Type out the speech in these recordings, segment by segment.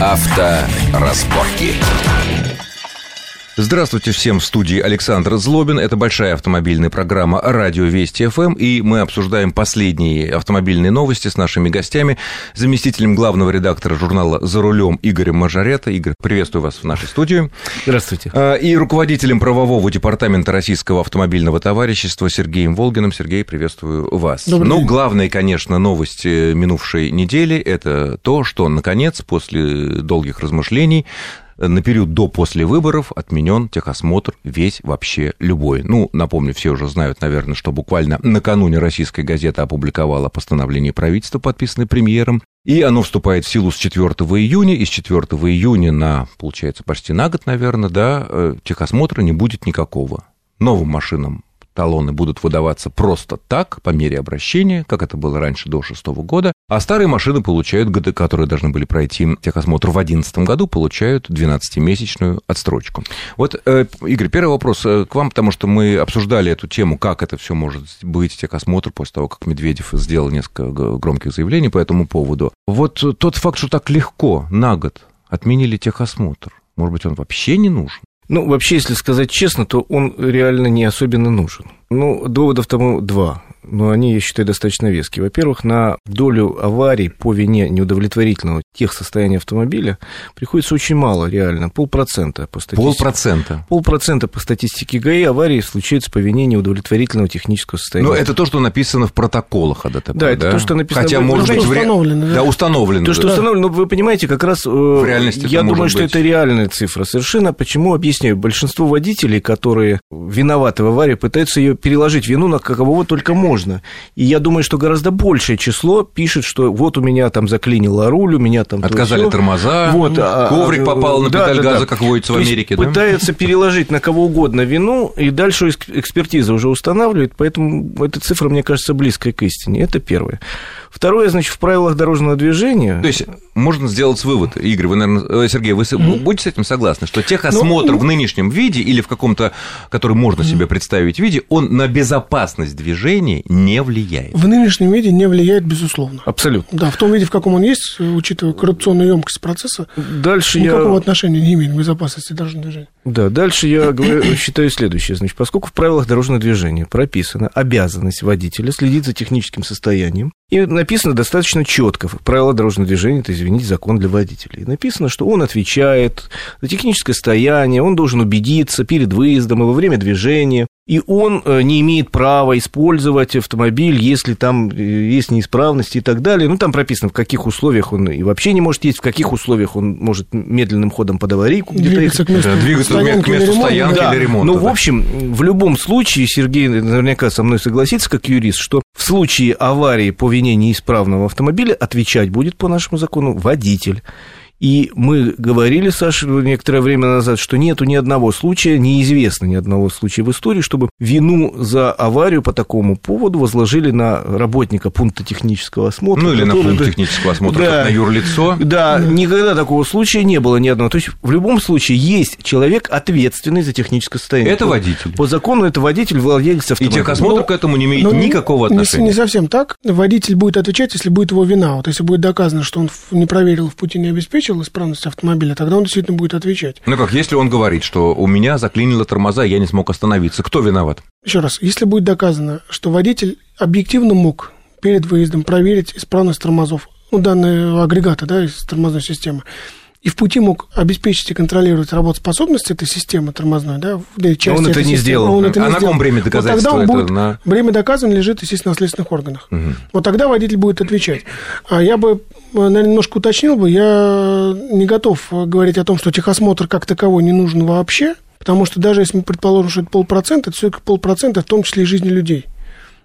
Авторазборки. Здравствуйте всем в студии Александр Злобин. Это большая автомобильная программа «Радио Вести ФМ», и мы обсуждаем последние автомобильные новости с нашими гостями, заместителем главного редактора журнала «За рулем» Игорем Мажарета. Игорь, приветствую вас в нашей студии. Здравствуйте. А, и руководителем правового департамента Российского автомобильного товарищества Сергеем Волгиным. Сергей, приветствую вас. Добрый ну, день. главная, конечно, новость э, минувшей недели – это то, что, наконец, после долгих размышлений, на период до-после выборов отменен техосмотр весь вообще любой. Ну, напомню, все уже знают, наверное, что буквально накануне российская газета опубликовала постановление правительства, подписанное премьером, и оно вступает в силу с 4 июня, и с 4 июня на, получается, почти на год, наверное, да, э, техосмотра не будет никакого. Новым машинам талоны будут выдаваться просто так, по мере обращения, как это было раньше до шестого года, а старые машины получают, ГД, которые должны были пройти техосмотр в 2011 году, получают 12-месячную отстрочку. Вот, э, Игорь, первый вопрос э, к вам, потому что мы обсуждали эту тему, как это все может быть, техосмотр, после того, как Медведев сделал несколько громких заявлений по этому поводу. Вот тот факт, что так легко на год отменили техосмотр, может быть, он вообще не нужен? Ну, вообще, если сказать честно, то он реально не особенно нужен. Ну, доводов тому два, но они, я считаю, достаточно веские. Во-первых, на долю аварий по вине неудовлетворительного техсостояния автомобиля приходится очень мало, реально, полпроцента по статистике. Полпроцента. Полпроцента по статистике ГАИ аварии случаются по вине неудовлетворительного технического состояния. Но это то, что написано в протоколах о ДТП, Да, это то, что написано Хотя, в- может быть, что установлено, да. Да, установлено. То, что да. установлено, ну, вы понимаете, как раз в реальности я думаю, что быть. это реальная цифра совершенно. Почему? Объясняю. Большинство водителей, которые виноваты в аварии, пытаются ее переложить вину на кого только можно. И я думаю, что гораздо большее число пишет, что вот у меня там заклинило руль, у меня там... то Отказали всё. тормоза, Вот, а- коврик а- попал на да, педаль да, газа, да. как водится в То Америке, да? пытаются переложить на кого угодно вину, и дальше экс- экспертиза уже устанавливает, поэтому эта цифра, мне кажется, близкая к истине. Это первое. Второе, значит, в правилах дорожного движения... То есть можно сделать вывод, Игорь, вы, наверное, э, Сергей, вы с- будете с этим согласны, что техосмотр Ну, в нынешнем виде или в каком-то, который можно себе представить виде, он на безопасность движения не влияет? В нынешнем виде не влияет, безусловно. Абсолютно. Да, в том виде, в каком он есть, учитывая коррупционную емкость процесса, Дальше никакого я... отношения не имеет к безопасности дорожного движения. Да, дальше я говорю, считаю следующее. Значит, поскольку в правилах дорожного движения прописана обязанность водителя следить за техническим состоянием, и написано достаточно четко, правила дорожного движения, это, извините, закон для водителей. Написано, что он отвечает за техническое состояние, он должен убедиться перед выездом и во время движения, и он э, не имеет права использовать автомобиль, если там э, есть неисправности и так далее. Ну, там прописано, в каких условиях он и вообще не может ездить, в каких условиях он может медленным ходом под аварийку где-то Двигаться к месту Да, двигаться стоянки к месту или ремонта, стоянки. да. или ремонта, Ну, в да. общем, в любом случае, Сергей наверняка со мной согласится, как юрист, что в случае аварии по вине неисправного автомобиля отвечать будет по нашему закону водитель. И мы говорили, Саша, некоторое время назад, что нету ни одного случая, неизвестно ни одного случая в истории, чтобы вину за аварию по такому поводу возложили на работника пункта технического осмотра. Ну, или на пункт технического осмотра, Да. как на юрлицо. Да, никогда такого случая не было ни одного. То есть в любом случае есть человек, ответственный за техническое состояние. Это водитель. По закону это водитель, владелец И автомобиля. техосмотр Ну, к этому не имеет Ну, не- никакого не отношения. Не, совсем так. Водитель будет отвечать, если будет его вина. Вот если будет доказано, что он не проверил в пути, не обеспечил исправность автомобиля, тогда он действительно будет отвечать. Ну как, если он говорит, что у меня заклинило тормоза, я не смог остановиться, кто виноват? Еще раз, если будет доказано, что водитель объективно мог перед выездом проверить исправность тормозов, ну, данные агрегата, да, из тормозной системы, и в пути мог обеспечить и контролировать работоспособность этой системы тормозной, да, или части он это не системы, сделал. он это А не на сделал. ком бремя Вот тогда доказательства он будет, На- бремя доказано лежит, естественно, на следственных органах. Вот тогда водитель будет отвечать. А я бы, э, наверное, немножко уточнил бы, я не готов э, говорить о том, что техосмотр как таковой не нужен вообще, потому что даже если мы предположим, что это полпроцента, это все-таки полпроцента, в том числе и жизни людей.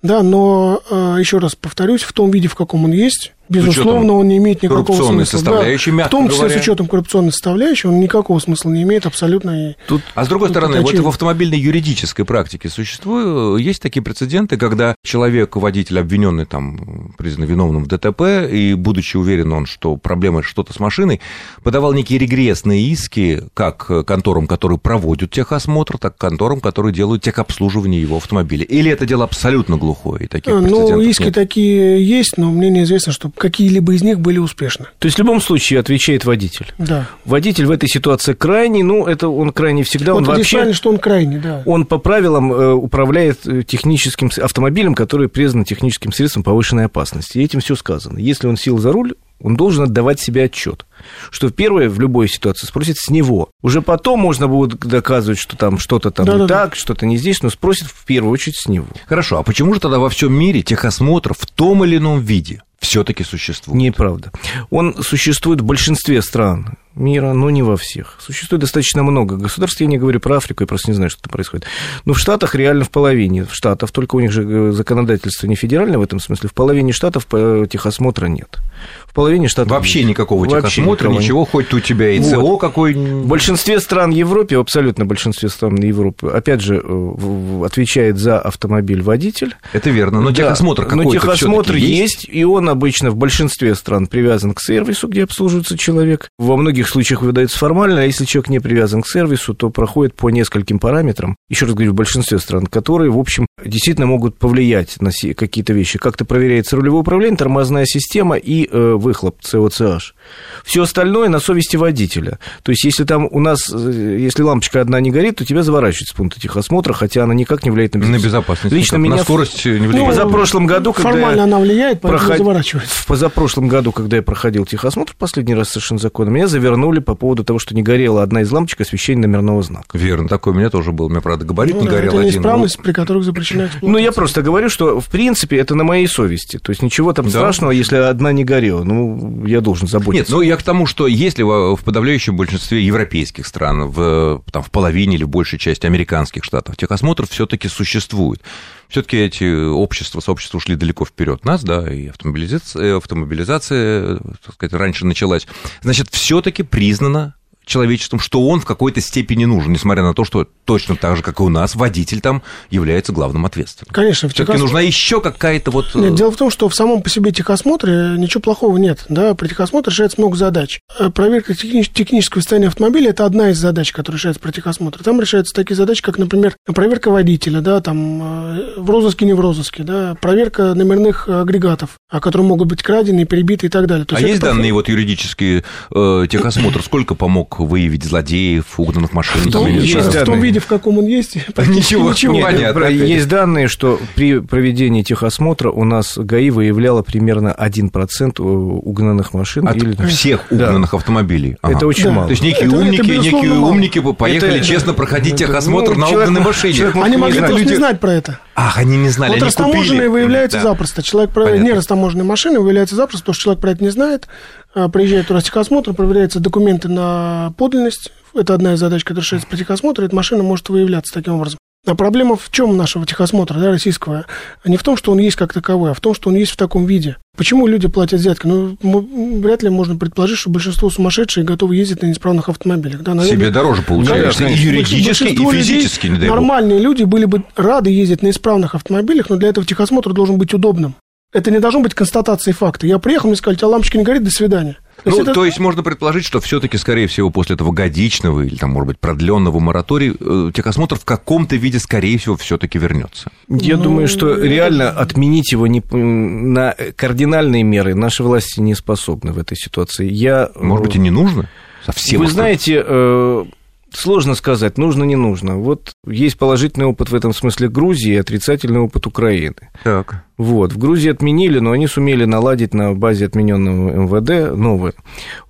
Да, но э, еще раз повторюсь, в том виде, в каком он есть, безусловно, он не имеет никакого коррупционной смысла. составляющей, Да, мягко в том числе говоря. с учетом коррупционной составляющей, он никакого смысла не имеет абсолютно. Тут А с другой Тут стороны, вот в автомобильной юридической практике существуют, есть такие прецеденты, когда человек, водитель, обвиненный там, признан виновным в ДТП, и будучи уверен он, что проблема что-то с машиной, подавал некие регрессные иски как конторам, которые проводят техосмотр, так и конторам, которые делают техобслуживание его автомобиля. Или это дело абсолютно глухое, и таких А, Ну, иски нет? такие есть, но мне неизвестно, что какие-либо из них были успешны. То есть в любом случае отвечает водитель. Да. Водитель в этой ситуации крайний, ну, это он крайний всегда. Вот он вообще, правильно, что он крайний, да. он по правилам э, управляет э, техническим автомобилем, который признан техническим средством повышенной опасности. И этим все сказано. Если он сел за руль, он должен отдавать себе отчет, что первое в любой ситуации спросит с него. Уже потом можно будет доказывать, что там что-то там не Да-да-да. так, что-то не здесь, но спросит в первую очередь с него. Хорошо, а почему же тогда во всем мире техосмотр в том или ином виде все-таки существует? Неправда. Он существует в большинстве стран мира, но не во всех. Существует достаточно много государств, я не говорю про Африку, я просто не знаю, что там происходит. Но в Штатах реально в половине штатов, только у них же э, законодательство не федеральное в этом смысле, в половине штатов э, техосмотра нет. В половине штатов Вообще есть. никакого Вообще техосмотра, нет. ничего, хоть у тебя и Вот. ЦО какой В большинстве стран Европы, абсолютно большинстве стран Европы, опять же, э, отвечает за автомобиль водитель. Это верно, но Да, техосмотр какой-то Но техосмотр всё-таки есть, и он обычно в большинстве стран привязан к сервису, где обслуживается человек. Во многих случаях выдается формально, а если человек не привязан к сервису, то проходит по нескольким параметрам, еще раз говорю, в большинстве стран, которые, в общем, действительно могут повлиять на какие-то вещи. Как-то проверяется рулевое управление, тормозная система и э, выхлоп СОЦH. Все остальное на совести водителя. То есть, если там у нас, э, если лампочка одна не горит, то тебя заворачивают с пункта техосмотра, хотя она никак не влияет на На безопасность. безопасность. Лично никак. меня На скорость не Ну, влияет. в позапрошлом году, когда Формально она влияет, поэтому проход- заворачивает. В позапрошлом году, когда я проходил техосмотр в последний раз совершенно законно, меня завернули по поводу того, что не горела одна из лампочек освещения номерного знака. Верно, такой у меня тоже был. У меня, правда, габарит Ну не да, горел это один. неисправность, при которых запрещена Ну, я просто говорю, что, в принципе, это на моей совести. То есть, ничего там Да. страшного, если одна не горела. Ну, я должен Нет, заботиться. ну я к тому, что если в в подавляющем большинстве европейских стран, в, там, в половине или большей части американских штатов, техосмотр все-таки существует. Все-таки эти общества, сообщества ушли далеко вперед нас, да, и автомобилизация, автомобилизация, так сказать, раньше началась. Значит, все-таки признано человечеством, что он в какой-то степени нужен, несмотря на то, что точно так же, как и у нас, водитель там является главным ответственным. Конечно, в Все-таки техос- нужна еще какая-то вот... Нет, э, дело в том, что в самом по себе техосмотре ничего плохого нет. Да? При техосмотре решается много задач. Э, Проверка техни- технического состояния автомобиля – это одна из задач, которая решается при техосмотре. Там решаются такие задачи, как, например, проверка водителя, да, там, э, в розыске, не в розыске, да, проверка номерных агрегатов, а, которые могут быть крадены, перебиты и так далее. То А это есть данные вот юридические э, техосмотр, сколько помог выявить злодеев, угнанных машин? в там, том, или есть что? в том виде, в каком он есть, Ничего, ничего. ну, понятно. Есть данные, что при проведении техосмотра у нас ГАИ выявляло примерно 1% угнанных машин. От или- всех Да. угнанных автомобилей. Ага. Это очень Да. мало. То есть некие Это- это умники, безусловно некие умники бы поехали Это- честно проходить это- техосмотр ну, на человек- угнанной машине. человек Они могли просто не знать про это. Ах, они не знали, Вот они растаможенные купили. выявляются Да. запросто. Человек про... Понятно. не растаможенные машины выявляются запросто, потому что человек про это не знает. А, Приезжает у техосмотр, проверяются документы на подлинность. Это одна из задач, которая решается при техосмотре. Эта машина может выявляться таким образом. А проблема в чем нашего техосмотра, да, российского? Не в том, что он есть как таковой, а в том, что он есть в таком виде. Почему люди платят взятки? Ну, м- вряд ли можно предположить, что большинство сумасшедшие готовы ездить на неисправных автомобилях. Да, наверное, Себе дороже получаешься. Да, и юридически, и людей, физически, не дай бог. Нормальные люди были бы рады ездить на исправных автомобилях, но для этого техосмотр должен быть удобным. Это не должно быть констатацией факта. Я приехал, мне сказали, у тебя лампочка не горит, до свидания. То Ну, есть это- то есть можно предположить, что все-таки, скорее всего, после этого годичного или, там, может быть, продленного моратория, э, техосмотр в каком-то виде, скорее всего, все-таки вернется. Я Ну, думаю, что это- реально отменить его не, на кардинальные меры наши власти не способны в этой ситуации. Я, Может быть, и не нужно? Совсем Вы знаете, э, сложно сказать, нужно, не нужно. Вот есть положительный опыт в этом смысле Грузии и отрицательный опыт Украины. Так. Вот. В Грузии отменили, но они сумели наладить на базе отмененного МВД новое.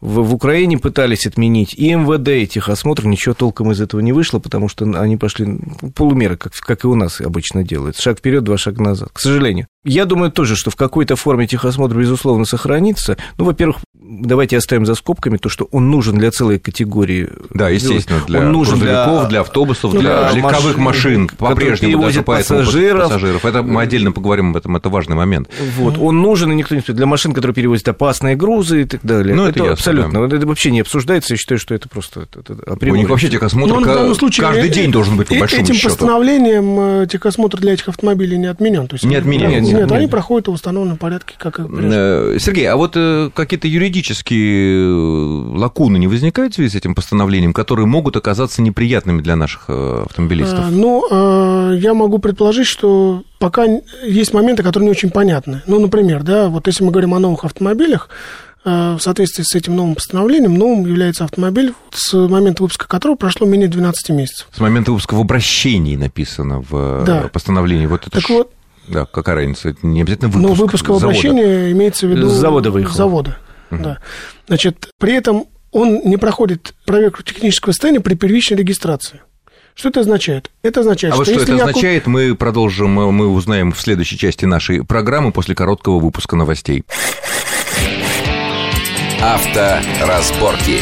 В, в Украине пытались отменить и МВД, и техосмотр, ничего толком из этого не вышло, потому что они пошли ну, полумеры, как, как и у нас обычно делают. Шаг вперед, два шага назад, к сожалению. Я думаю тоже, что в какой-то форме техосмотр, безусловно, сохранится. Ну, во-первых, давайте оставим за скобками то, что он нужен для целой категории. Да, естественно, для Он нужен для- для автобусов, ну, для да, легковых машин, машин, по-прежнему даже поэтому пассажиров. пассажиров. Это мы отдельно поговорим об этом, это важный момент. Вот, он нужен, и никто не спит. Для машин, которые перевозят опасные грузы и так далее. Ну, это ясно, абсолютно. да. Вот Это вообще не обсуждается. Я считаю, что это просто это, это У них вообще техосмотр Ну, данном случае каждый э- день должен быть, по э- большому Этим счету. постановлением э, техосмотр для этих автомобилей не отменен. То есть, Не отменен, Нет, нет, нет, нет. они проходят в установленном порядке, как и. Э, Сергей, а вот какие-то юридические лакуны не возникают в связи с этим постановлением, которые могут оказаться неприятными для наших автомобилистов? Ну, я могу предположить, что пока есть моменты, которые не очень понятны. Ну, например, да, вот если мы говорим о новых автомобилях, э, в соответствии с этим новым постановлением, новым является автомобиль, с момента выпуска которого прошло менее 12 месяцев. С момента выпуска в обращении написано в э, да. постановлении. Вот это так ж... вот, да, какая разница? Это не обязательно выпуск. Ну, выпуск в обращении имеется в виду... С завода выехал. завода, угу. да. Значит, при этом он не проходит проверку технического состояния при первичной регистрации. Что это означает? Это означает, а что вот что это означает, мы продолжим, мы узнаем в следующей части нашей программы после короткого выпуска новостей. Авторазборки.